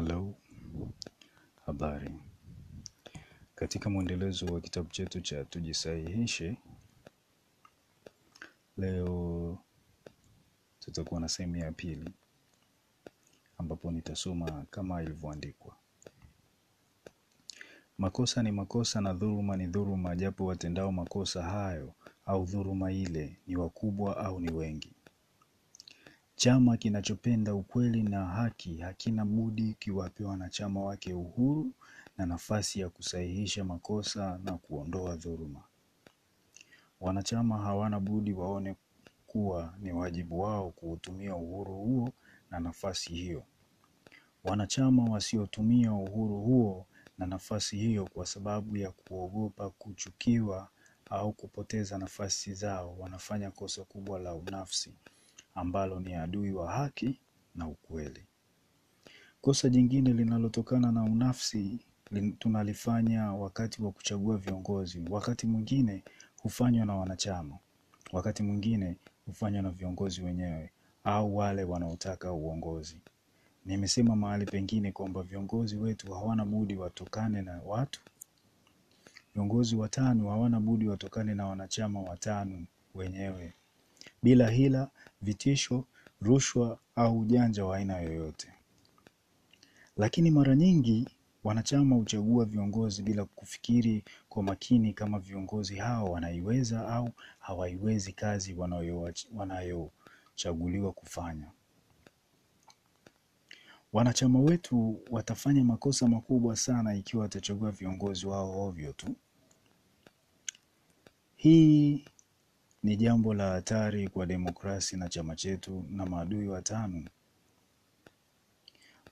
Hello, habari. Katika mwendelezo wa kitabu chetu cha tujisahihishe, leo tutakuwa na sehemu ya pili ambapo nitasoma kama ilivyoandikwa. Makosa ni makosa na dhuluma ni dhuluma, japo watendao makosa hayo au dhuluma ile ni wakubwa au ni wengi. Chama kinachopenda ukweli na haki hakina budi kiwape wanachama wake uhuru na nafasi ya kusahihisha makosa na kuondoa dhuluma. Wanachama hawana budi waone kuwa ni wajibu wao kuutumia uhuru huo na nafasi hiyo. Wanachama wasiotumia uhuru huo na nafasi hiyo kwa sababu ya kuogopa kuchukiwa au kupoteza nafasi zao wanafanya kosa kubwa la unafsi ambalo ni adui wa haki na ukweli. Kosa jingine linalotokana na unafsi tunalifanya wakati wa kuchagua viongozi. Wakati mwingine hufanywa na wanachama, wakati mwingine hufanywa na viongozi wenyewe au wale wanaotaka uongozi. Nimesema mahali pengine kwamba viongozi wetu hawana budi watokane na watu. Viongozi watano hawana budi watokane na wanachama watano wenyewe, bila hila, vitisho, rushwa au ujanja wa aina yoyote. Lakini mara nyingi wanachama huchagua viongozi bila kufikiri kwa makini kama viongozi hao wanaiweza au hawaiwezi kazi wanayochaguliwa kufanya. Wanachama wetu watafanya makosa makubwa sana ikiwa watachagua viongozi wao ovyo tu. Hii ni jambo la hatari kwa demokrasi na chama chetu, na maadui watano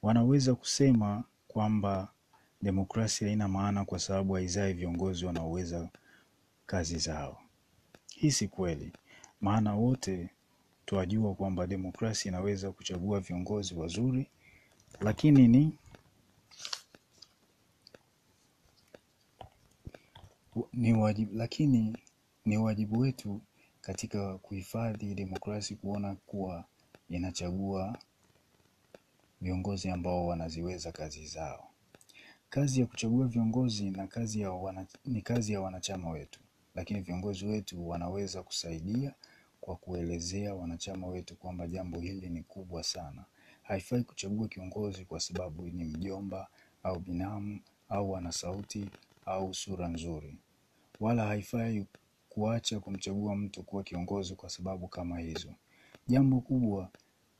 wanaweza kusema kwamba demokrasi haina maana kwa sababu haizai viongozi wanaoweza kazi zao. Hii si kweli, maana wote twajua kwamba demokrasi inaweza kuchagua viongozi wazuri, lakini ni ni wajibu, lakini ni wajibu wetu katika kuhifadhi demokrasi kuona kuwa inachagua viongozi ambao wanaziweza kazi zao. Kazi ya kuchagua viongozi na kazi ya wana, ni kazi ya wanachama wetu, lakini viongozi wetu wanaweza kusaidia kwa kuelezea wanachama wetu kwamba jambo hili ni kubwa sana. Haifai kuchagua kiongozi kwa sababu ni mjomba au binamu au ana sauti au sura nzuri, wala haifai kuacha kumchagua mtu kuwa kiongozi kwa sababu kama hizo. Jambo kubwa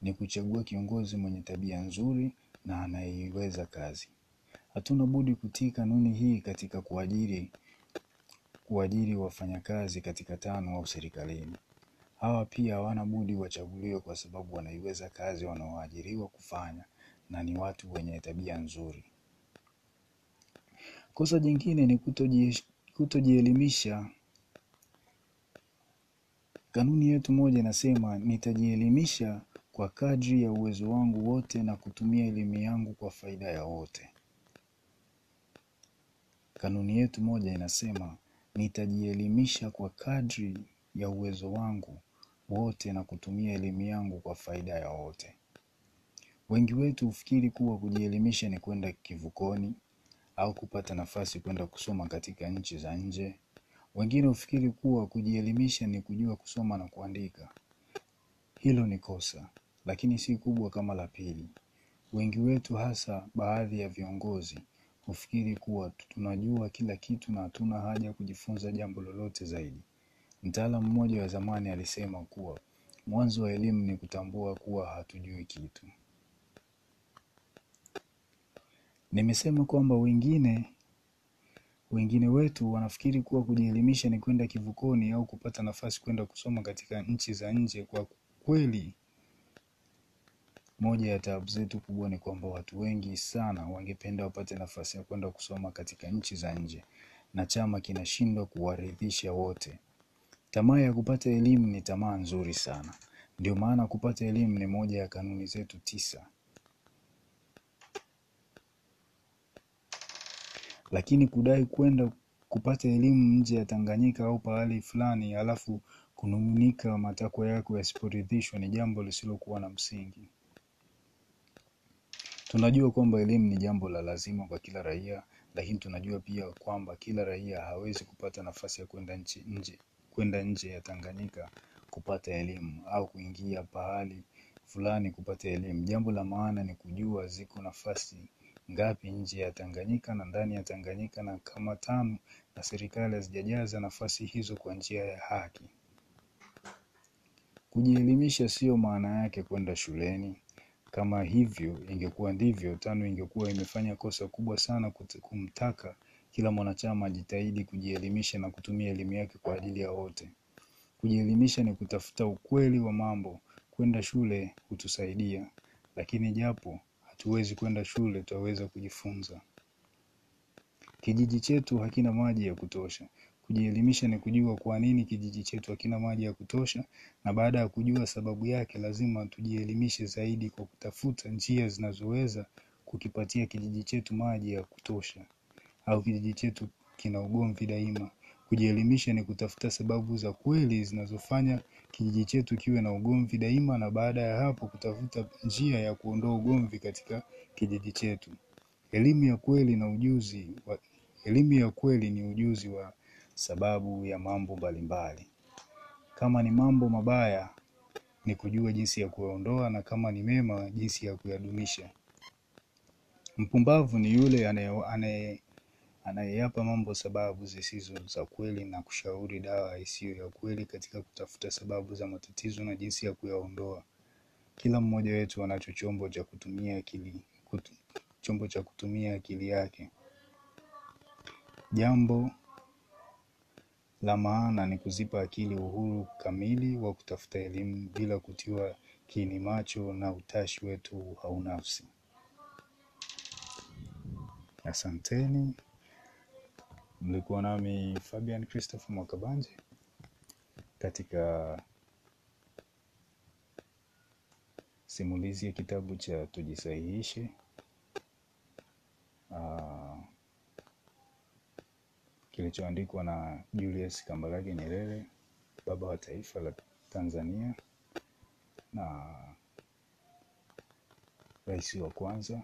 ni kuchagua kiongozi mwenye tabia nzuri na anayeiweza kazi. Hatuna budi kutii kanuni hii katika kuajiri kuajiri wafanyakazi katika tano au serikalini. Hawa pia hawana budi wachaguliwe kwa sababu wanaiweza kazi wanaoajiriwa kufanya na ni watu wenye tabia nzuri. Kosa jingine ni kutoji- kutojielimisha. Kanuni yetu moja inasema nitajielimisha kwa kadri ya uwezo wangu wote na kutumia elimu yangu kwa faida ya wote. Kanuni yetu moja inasema nitajielimisha kwa kadri ya uwezo wangu wote na kutumia elimu yangu kwa faida ya wote. Wengi wetu hufikiri kuwa kujielimisha ni kwenda kivukoni au kupata nafasi kwenda kusoma katika nchi za nje. Wengine hufikiri kuwa kujielimisha ni kujua kusoma na kuandika. Hilo ni kosa, lakini si kubwa kama la pili. Wengi wetu, hasa baadhi ya viongozi, hufikiri kuwa tunajua kila kitu na hatuna haja ya kujifunza jambo lolote zaidi. Mtaalamu mmoja wa zamani alisema kuwa mwanzo wa elimu ni kutambua kuwa hatujui kitu. Nimesema kwamba wengine wengine wetu wanafikiri kuwa kujielimisha ni kwenda kivukoni au kupata nafasi kwenda kusoma katika nchi za nje. Kwa kweli, moja ya taabu zetu kubwa ni kwamba watu wengi sana wangependa wapate nafasi ya kwenda kusoma katika nchi za nje, na chama kinashindwa kuwaridhisha wote. Tamaa ya kupata elimu ni tamaa nzuri sana. Ndio maana kupata elimu ni moja ya kanuni zetu tisa. Lakini kudai kwenda kupata elimu nje ya Tanganyika au pahali fulani halafu kunung'unika matakwa yako yasiporidhishwa ni jambo lisilokuwa na msingi. Tunajua kwamba elimu ni jambo la lazima kwa kila raia, lakini tunajua pia kwamba kila raia hawezi kupata nafasi ya kwenda nje kwenda nje ya Tanganyika kupata elimu au kuingia pahali fulani kupata elimu. Jambo la maana ni kujua ziko nafasi ngapi nje ya Tanganyika na ndani ya Tanganyika, na kama tano na serikali hazijajaza nafasi hizo kwa njia ya haki. Kujielimisha sio maana yake kwenda shuleni. Kama hivyo ingekuwa ndivyo, TANU ingekuwa imefanya kosa kubwa sana kumtaka kila mwanachama ajitahidi kujielimisha na kutumia elimu yake kwa ajili ya wote. Kujielimisha ni kutafuta ukweli wa mambo. Kwenda shule hutusaidia, lakini japo hatuwezi kwenda shule, tutaweza kujifunza. Kijiji chetu hakina maji ya kutosha. Kujielimisha ni kujua kwa nini kijiji chetu hakina maji ya kutosha, na baada ya kujua sababu yake, lazima tujielimishe zaidi kwa kutafuta njia zinazoweza kukipatia kijiji chetu maji ya kutosha, au kijiji chetu kina ugomvi daima. Kujielimisha ni kutafuta sababu za kweli zinazofanya kijiji chetu kiwe na ugomvi daima, na baada ya hapo kutafuta njia ya kuondoa ugomvi katika kijiji chetu. Elimu ya kweli na ujuzi wa, elimu ya kweli ni ujuzi wa sababu ya mambo mbalimbali. Kama ni mambo mabaya ni kujua jinsi ya kuyaondoa, na kama ni mema jinsi ya kuyadumisha. Mpumbavu ni yule anaye anayeyapa mambo sababu zisizo za kweli na kushauri dawa isiyo ya kweli katika kutafuta sababu za matatizo na jinsi ya kuyaondoa. Kila mmoja wetu anacho chombo cha kutumia akili kutu, chombo cha kutumia akili yake. Jambo la maana ni kuzipa akili uhuru kamili wa kutafuta elimu bila kutiwa kiini macho na utashi wetu au nafsi. Asanteni. Mlikuwa nami Fabian Christopher Mwakabanje katika simulizi ya kitabu cha Tujisahihishe. Uh, kilichoandikwa na Julius Kambarage Nyerere, baba wa taifa la Tanzania na rais wa kwanza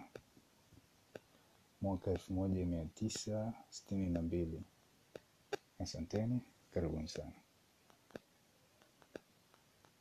mwaka elfu moja mia tisa sitini na mbili. Asanteni, karibuni sana.